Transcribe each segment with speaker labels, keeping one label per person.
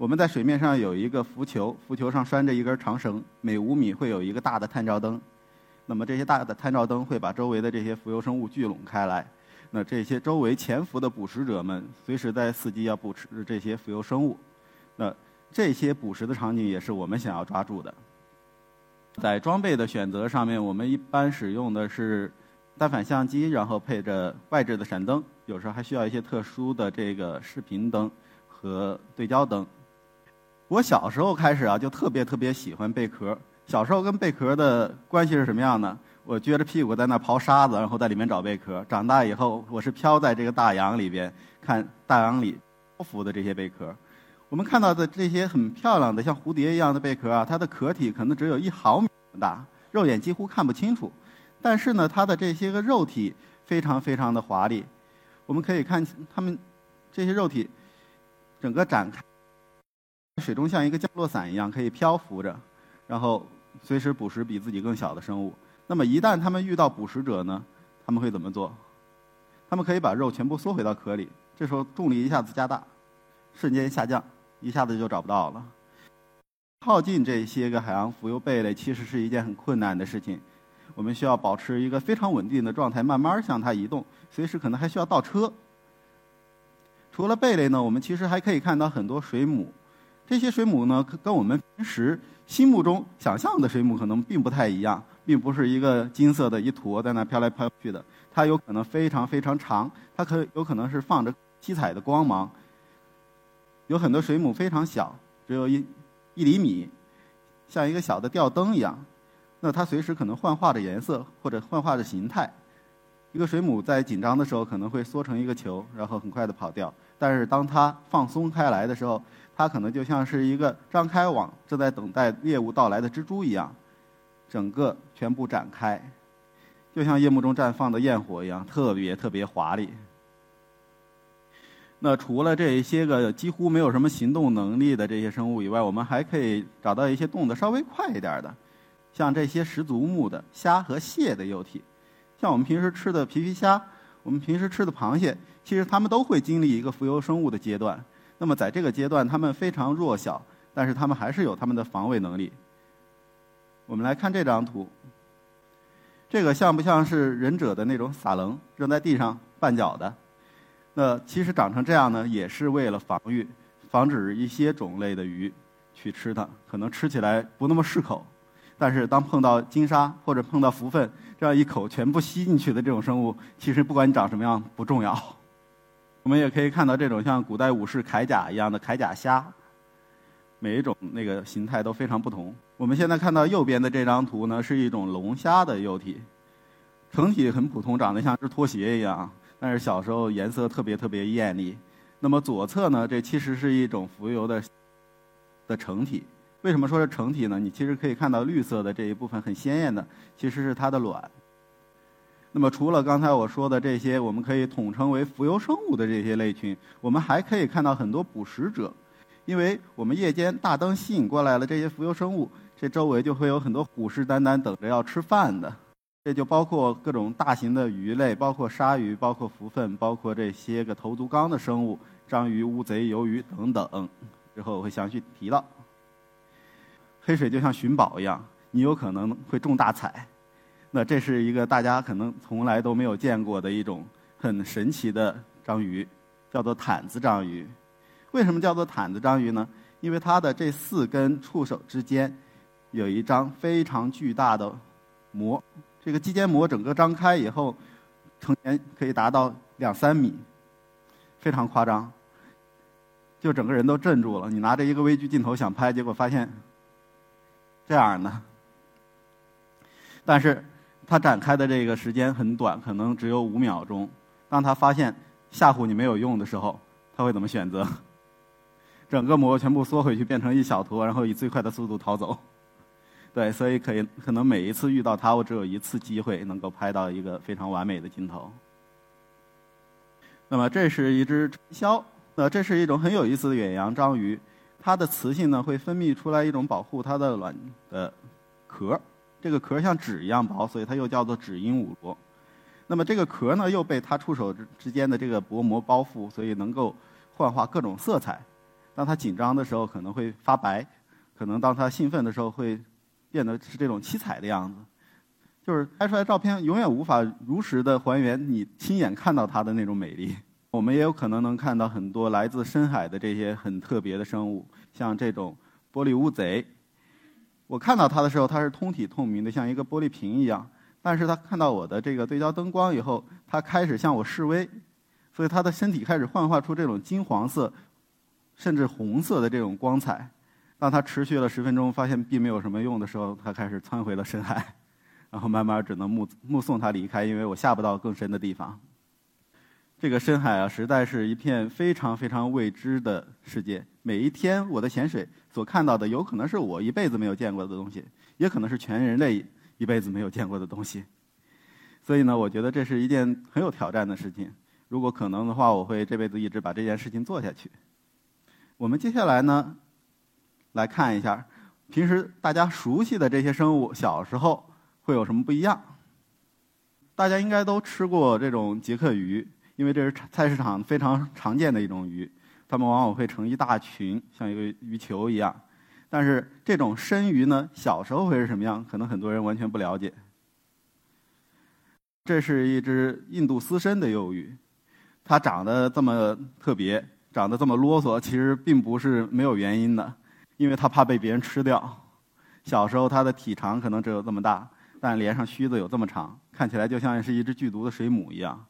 Speaker 1: 我们在水面上有一个浮球，浮球上拴着一根长绳，每五米会有一个大的探照灯。那么这些大的探照灯会把周围的这些浮游生物聚拢开来。那这些周围潜伏的捕食者们，随时在伺机要捕食这些浮游生物。那这些捕食的场景也是我们想要抓住的。在装备的选择上面，我们一般使用的是单反相机，然后配着外置的闪灯，有时候还需要一些特殊的这个视频灯和对焦灯。我小时候开始啊，就特别特别喜欢贝壳。小时候跟贝壳的关系是什么样呢？我撅着屁股在那刨沙子，然后在里面找贝壳。长大以后，我是漂在这个大洋里边，看大洋里漂浮的这些贝壳。我们看到的这些很漂亮的像蝴蝶一样的贝壳啊，它的壳体可能只有一毫米大，肉眼几乎看不清楚。但是呢，它的这些个肉体非常非常的华丽。我们可以看它们这些肉体整个展开。水中像一个降落伞一样可以漂浮着，然后随时捕食比自己更小的生物。那么一旦它们遇到捕食者呢，他们会怎么做？他们可以把肉全部缩回到壳里，这时候重力一下子加大，瞬间下降，一下子就找不到了。靠近这些个海洋浮游贝类其实是一件很困难的事情，我们需要保持一个非常稳定的状态，慢慢向它移动，随时可能还需要倒车。除了贝类呢，我们其实还可以看到很多水母。这些水母呢，跟我们平时心目中想象的水母可能并不太一样，并不是一个金色的一坨在那飘来飘去的。它有可能非常非常长，它可有可能是放着七彩的光芒。有很多水母非常小，只有一一厘米，像一个小的吊灯一样。那它随时可能幻化着颜色或者幻化着形态。一个水母在紧张的时候可能会缩成一个球，然后很快的跑掉。但是当它放松开来的时候，它可能就像是一个张开网正在等待猎物到来的蜘蛛一样，整个全部展开，就像夜幕中绽放的焰火一样，特别特别华丽。那除了这一些个几乎没有什么行动能力的这些生物以外，我们还可以找到一些动得稍微快一点的，像这些十足目的虾和蟹的幼体，像我们平时吃的皮皮虾，我们平时吃的螃蟹，其实它们都会经历一个浮游生物的阶段。那么在这个阶段，它们非常弱小，但是它们还是有它们的防卫能力。我们来看这张图，这个像不像是忍者的那种撒棱，扔在地上绊脚的？那其实长成这样呢，也是为了防御，防止一些种类的鱼去吃它，可能吃起来不那么适口，但是当碰到金鲨或者碰到蝠粪，这样一口全部吸进去的这种生物，其实不管你长什么样不重要。我们也可以看到这种像古代武士铠甲一样的铠甲虾，每一种那个形态都非常不同。我们现在看到右边的这张图呢，是一种龙虾的幼体，成体很普通，长得像只拖鞋一样，但是小时候颜色特别特别艳丽。那么左侧呢，这其实是一种浮游的的成体。为什么说是成体呢？你其实可以看到绿色的这一部分很鲜艳的，其实是它的卵。那么，除了刚才我说的这些，我们可以统称为浮游生物的这些类群，我们还可以看到很多捕食者，因为我们夜间大灯吸引过来了这些浮游生物，这周围就会有很多虎视眈眈等着要吃饭的，这就包括各种大型的鱼类，包括鲨鱼，包括蝠粪，包括这些个头足纲的生物，章鱼、乌贼、鱿鱼等等。之后我会详细提到。黑水就像寻宝一样，你有可能会中大彩。那这是一个大家可能从来都没有见过的一种很神奇的章鱼，叫做毯子章鱼。为什么叫做毯子章鱼呢？因为它的这四根触手之间有一张非常巨大的膜，这个肌间膜整个张开以后，成年可以达到两三米，非常夸张，就整个人都镇住了。你拿着一个微距镜头想拍，结果发现这样的，但是。它展开的这个时间很短，可能只有五秒钟。当它发现吓唬你没有用的时候，它会怎么选择？整个膜全部缩回去，变成一小坨，然后以最快的速度逃走。对，所以可以可能每一次遇到它，我只有一次机会能够拍到一个非常完美的镜头。那么这是一只春枭，那这是一种很有意思的远洋章鱼，它的雌性呢会分泌出来一种保护它的卵的壳，这个壳像纸一样薄，所以它又叫做纸鹦鹉螺。那么这个壳呢又被它触手之之间的这个薄膜包覆，所以能够幻化各种色彩。当它紧张的时候可能会发白，可能当它兴奋的时候会变得是这种七彩的样子。就是拍出来照片永远无法如实的还原你亲眼看到它的那种美丽。我们也有可能能看到很多来自深海的这些很特别的生物，像这种玻璃乌贼。我看到它的时候，它是通体透明的，像一个玻璃瓶一样。但是它看到我的这个对焦灯光以后，它开始向我示威，所以它的身体开始幻化出这种金黄色，甚至红色的这种光彩。当它持续了十分钟，发现并没有什么用的时候，它开始窜回了深海。然后慢慢只能目目送它离开，因为我下不到更深的地方。这个深海啊，实在是一片非常非常未知的世界。每一天我的潜水所看到的，有可能是我一辈子没有见过的东西，也可能是全人类一辈子没有见过的东西。所以呢，我觉得这是一件很有挑战的事情。如果可能的话，我会这辈子一直把这件事情做下去。我们接下来呢，来看一下平时大家熟悉的这些生物，小时候。会有什么不一样？大家应该都吃过这种杰克鱼，因为这是菜市场非常常见的一种鱼。它们往往会成一大群，像一个鱼球一样。但是这种深鱼呢，小时候会是什么样？可能很多人完全不了解。这是一只印度丝参的幼鱼，它长得这么特别，长得这么啰嗦，其实并不是没有原因的，因为它怕被别人吃掉。小时候它的体长可能只有这么大。但连上须子有这么长，看起来就像是一只剧毒的水母一样。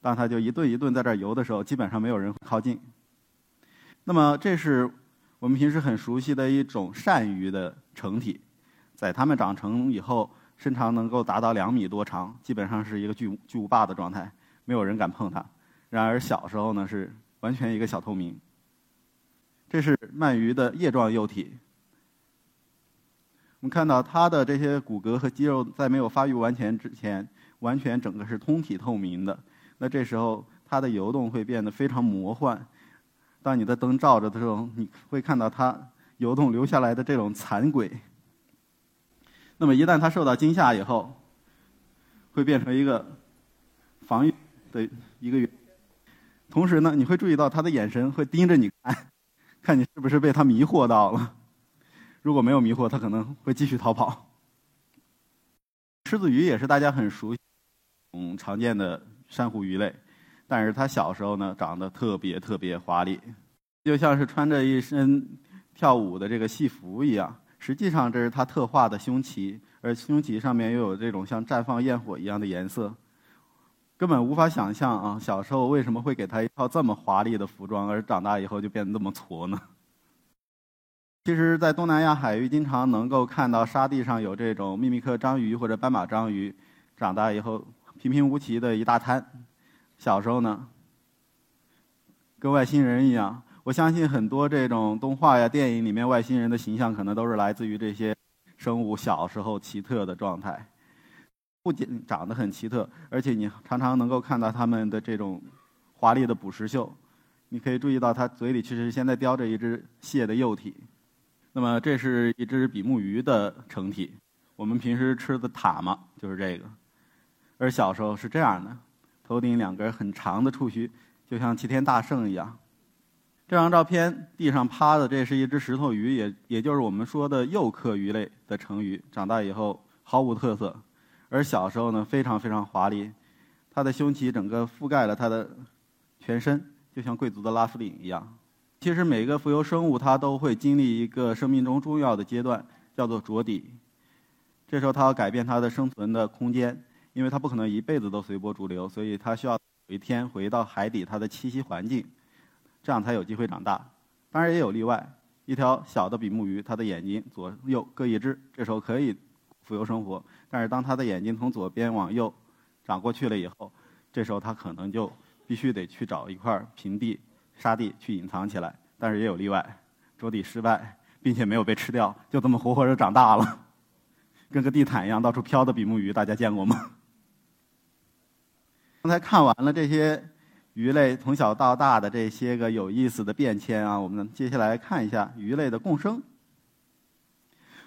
Speaker 1: 当它就一顿一顿在这游的时候，基本上没有人靠近。那么，这是我们平时很熟悉的一种鳝鱼的成体，在它们长成以后，身长能够达到两米多长，基本上是一个巨巨无霸的状态，没有人敢碰它。然而小时候呢，是完全一个小透明。这是鳗鱼的叶状幼体。我们看到它的这些骨骼和肌肉在没有发育完全之前，完全整个是通体透明的。那这时候它的游动会变得非常魔幻。当你的灯照着的时候，你会看到它游动留下来的这种残轨。那么一旦它受到惊吓以后，会变成一个防御的一个。同时呢，你会注意到它的眼神会盯着你看，看你是不是被它迷惑到了。如果没有迷惑，它可能会继续逃跑。狮子鱼也是大家很熟、嗯常见的珊瑚鱼类，但是他小时候呢长得特别特别华丽，就像是穿着一身跳舞的这个戏服一样。实际上这是他特化的胸鳍，而胸鳍上面又有这种像绽放焰火一样的颜色，根本无法想象啊！小时候为什么会给他一套这么华丽的服装，而长大以后就变得那么矬呢？其实，在东南亚海域，经常能够看到沙地上有这种秘密克章鱼或者斑马章鱼，长大以后平平无奇的一大滩。小时候呢，跟外星人一样。我相信很多这种动画呀、电影里面外星人的形象，可能都是来自于这些生物小时候奇特的状态。不仅长得很奇特，而且你常常能够看到它们的这种华丽的捕食秀。你可以注意到，它嘴里其实现在叼着一只蟹的幼体。那么这是一只比目鱼的成体，我们平时吃的塔嘛就是这个，而小时候是这样的，头顶两根很长的触须，就像齐天大圣一样。这张照片地上趴的这是一只石头鱼，也也就是我们说的幼科鱼类的成鱼，长大以后毫无特色，而小时候呢非常非常华丽，它的胸鳍整个覆盖了它的全身，就像贵族的拉夫领一样。其实每个浮游生物它都会经历一个生命中重要的阶段，叫做着底。这时候它要改变它的生存的空间，因为它不可能一辈子都随波逐流，所以它需要有一天回到海底它的栖息环境，这样才有机会长大。当然也有例外，一条小的比目鱼，它的眼睛左右各一只，这时候可以浮游生活。但是当它的眼睛从左边往右长过去了以后，这时候它可能就必须得去找一块平地。沙地去隐藏起来，但是也有例外，着底失败，并且没有被吃掉，就这么活活的长大了。跟个地毯一样到处飘的比目鱼，大家见过吗？刚才看完了这些鱼类从小到大的这些个有意思的变迁啊，我们接下来看一下鱼类的共生。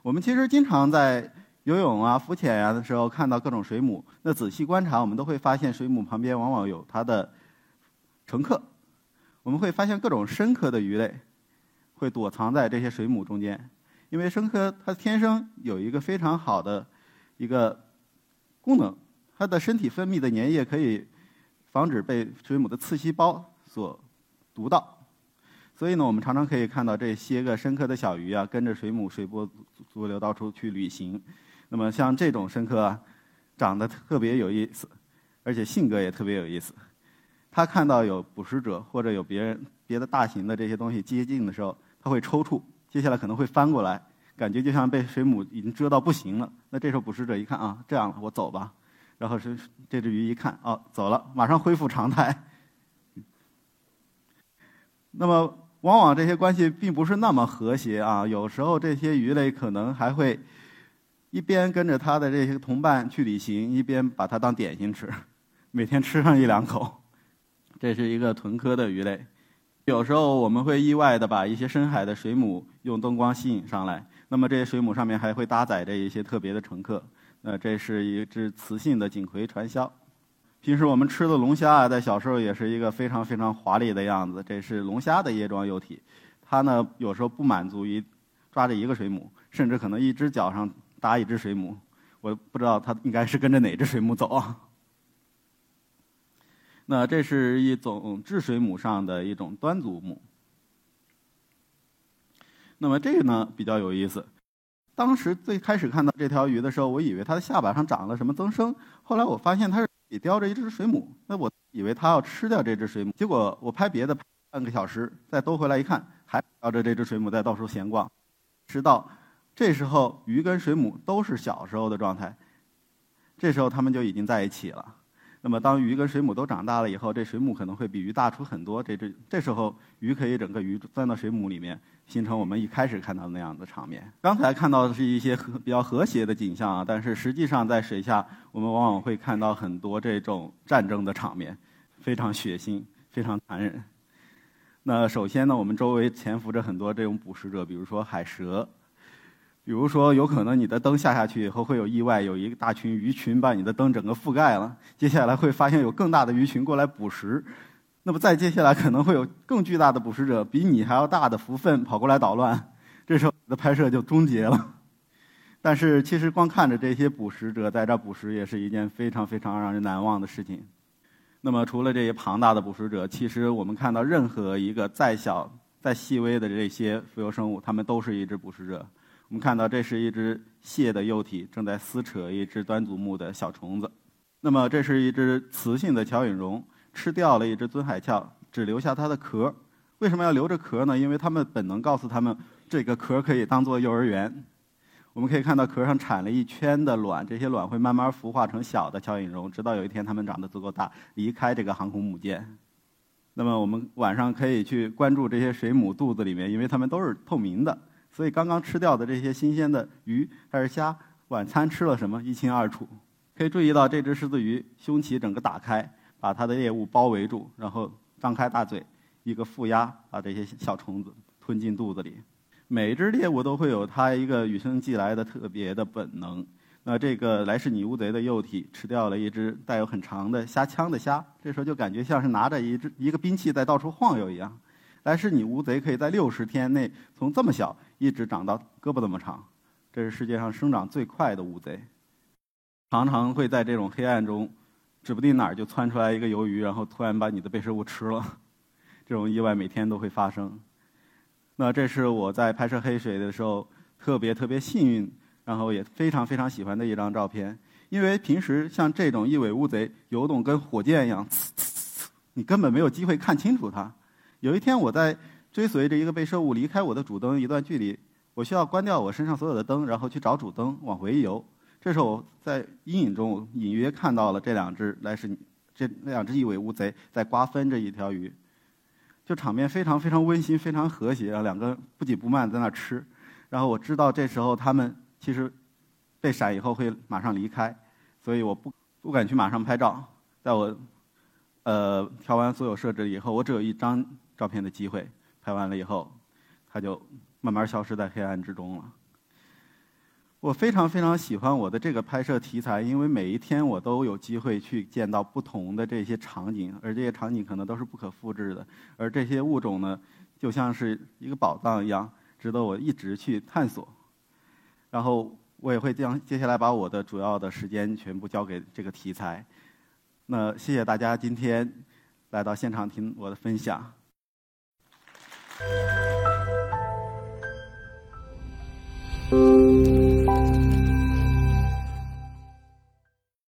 Speaker 1: 我们其实经常在游泳啊、浮潜啊的时候看到各种水母，那仔细观察，我们都会发现水母旁边往往有它的乘客。我们会发现各种深科的鱼类会躲藏在这些水母中间，因为深科它天生有一个非常好的一个功能，它的身体分泌的粘液可以防止被水母的刺细胞所毒到。所以呢，我们常常可以看到这些个深科的小鱼啊，跟着水母水波逐流到处去旅行。那么像这种深科啊，长得特别有意思，而且性格也特别有意思。它看到有捕食者或者有别人别的大型的这些东西接近的时候，它会抽搐，接下来可能会翻过来，感觉就像被水母已经蛰到不行了。那这时候捕食者一看啊，这样了，我走吧。然后是这只鱼一看，哦，走了，马上恢复常态。那么。往往这些关系并不是那么和谐啊，有时候这些鱼类可能还会一边跟着它的这些同伴去旅行，一边把它当点心吃，每天吃上一两口。这是一个豚科的鱼类。有时候我们会意外的把一些深海的水母用灯光吸引上来，那么这些水母上面还会搭载着一些特别的乘客。那这是一只雌性的锦葵传销。平时我们吃的龙虾啊，在小时候也是一个非常非常华丽的样子。这是龙虾的叶状幼体，它呢有时候不满足于抓着一个水母，甚至可能一只脚上搭一只水母。我不知道它应该是跟着哪只水母走啊。那这是一种稚水母上的一种端足目。那么这个呢比较有意思。当时最开始看到这条鱼的时候，我以为它的下巴上长了什么增生，后来我发现它是。也叼着一只水母，那我以为它要吃掉这只水母，结果我拍别的半个小时，再兜回来一看，还叼着这只水母在到处闲逛。直到这时候，鱼跟水母都是小时候的状态，这时候它们就已经在一起了。那么，当鱼跟水母都长大了以后，这水母可能会比鱼大出很多。这这这时候，鱼可以整个鱼钻到水母里面，形成我们一开始看到的那样的场面。刚才看到的是一些和比较和谐的景象啊，但是实际上在水下，我们往往会看到很多这种战争的场面，非常血腥，非常残忍。那首先呢，我们周围潜伏着很多这种捕食者，比如说海蛇。比如说，有可能你的灯下下去以后会有意外，有一大群鱼群把你的灯整个覆盖了。接下来会发现有更大的鱼群过来捕食，那么再接下来可能会有更巨大的捕食者，比你还要大的蝠粪跑过来捣乱。这时候你的拍摄就终结了。但是其实光看着这些捕食者在这捕食也是一件非常非常让人难忘的事情。那么除了这些庞大的捕食者，其实我们看到任何一个再小、再细微的这些浮游生物，它们都是一只捕食者。我们看到，这是一只蟹的幼体正在撕扯一只端足目的小虫子。那么，这是一只雌性的乔引绒吃掉了一只尊海鞘，只留下它的壳。为什么要留着壳呢？因为它们本能告诉它们，这个壳可以当做幼儿园。我们可以看到壳上产了一圈的卵，这些卵会慢慢孵化成小的乔引绒，直到有一天它们长得足够大，离开这个航空母舰。那么，我们晚上可以去关注这些水母肚子里面，因为它们都是透明的。所以刚刚吃掉的这些新鲜的鱼还是虾，晚餐吃了什么一清二楚。可以注意到这只狮子鱼胸鳍整个打开，把它的猎物包围住，然后张开大嘴，一个负压把这些小虫子吞进肚子里。每一只猎物都会有它一个与生俱来的特别的本能。那这个莱氏拟乌贼的幼体吃掉了一只带有很长的虾枪的虾，这时候就感觉像是拿着一只一个兵器在到处晃悠一样。莱氏拟乌贼可以在六十天内从这么小。一直长到胳膊那么长，这是世界上生长最快的乌贼。常常会在这种黑暗中，指不定哪儿就窜出来一个鱿鱼，然后突然把你的被食物吃了。这种意外每天都会发生。那这是我在拍摄黑水的时候特别特别幸运，然后也非常非常喜欢的一张照片。因为平时像这种异尾乌贼游动跟火箭一样，你根本没有机会看清楚它。有一天我在。追随着一个被摄物离开我的主灯一段距离，我需要关掉我身上所有的灯，然后去找主灯往回游。这时候我在阴影中隐约看到了这两只来是这两只异尾乌贼在瓜分这一条鱼，就场面非常非常温馨，非常和谐啊！两个不紧不慢在那吃。然后我知道这时候他们其实被闪以后会马上离开，所以我不不敢去马上拍照。在我呃调完所有设置以后，我只有一张照片的机会，拍完了以后，它就慢慢消失在黑暗之中了。我非常非常喜欢我的这个拍摄题材，因为每一天我都有机会去见到不同的这些场景，而这些场景可能都是不可复制的，而这些物种呢，就像是一个宝藏一样，值得我一直去探索。然后我也会将接下来把我的主要的时间全部交给这个题材。那谢谢大家今天来到现场听我的分享。
Speaker 2: Thank you.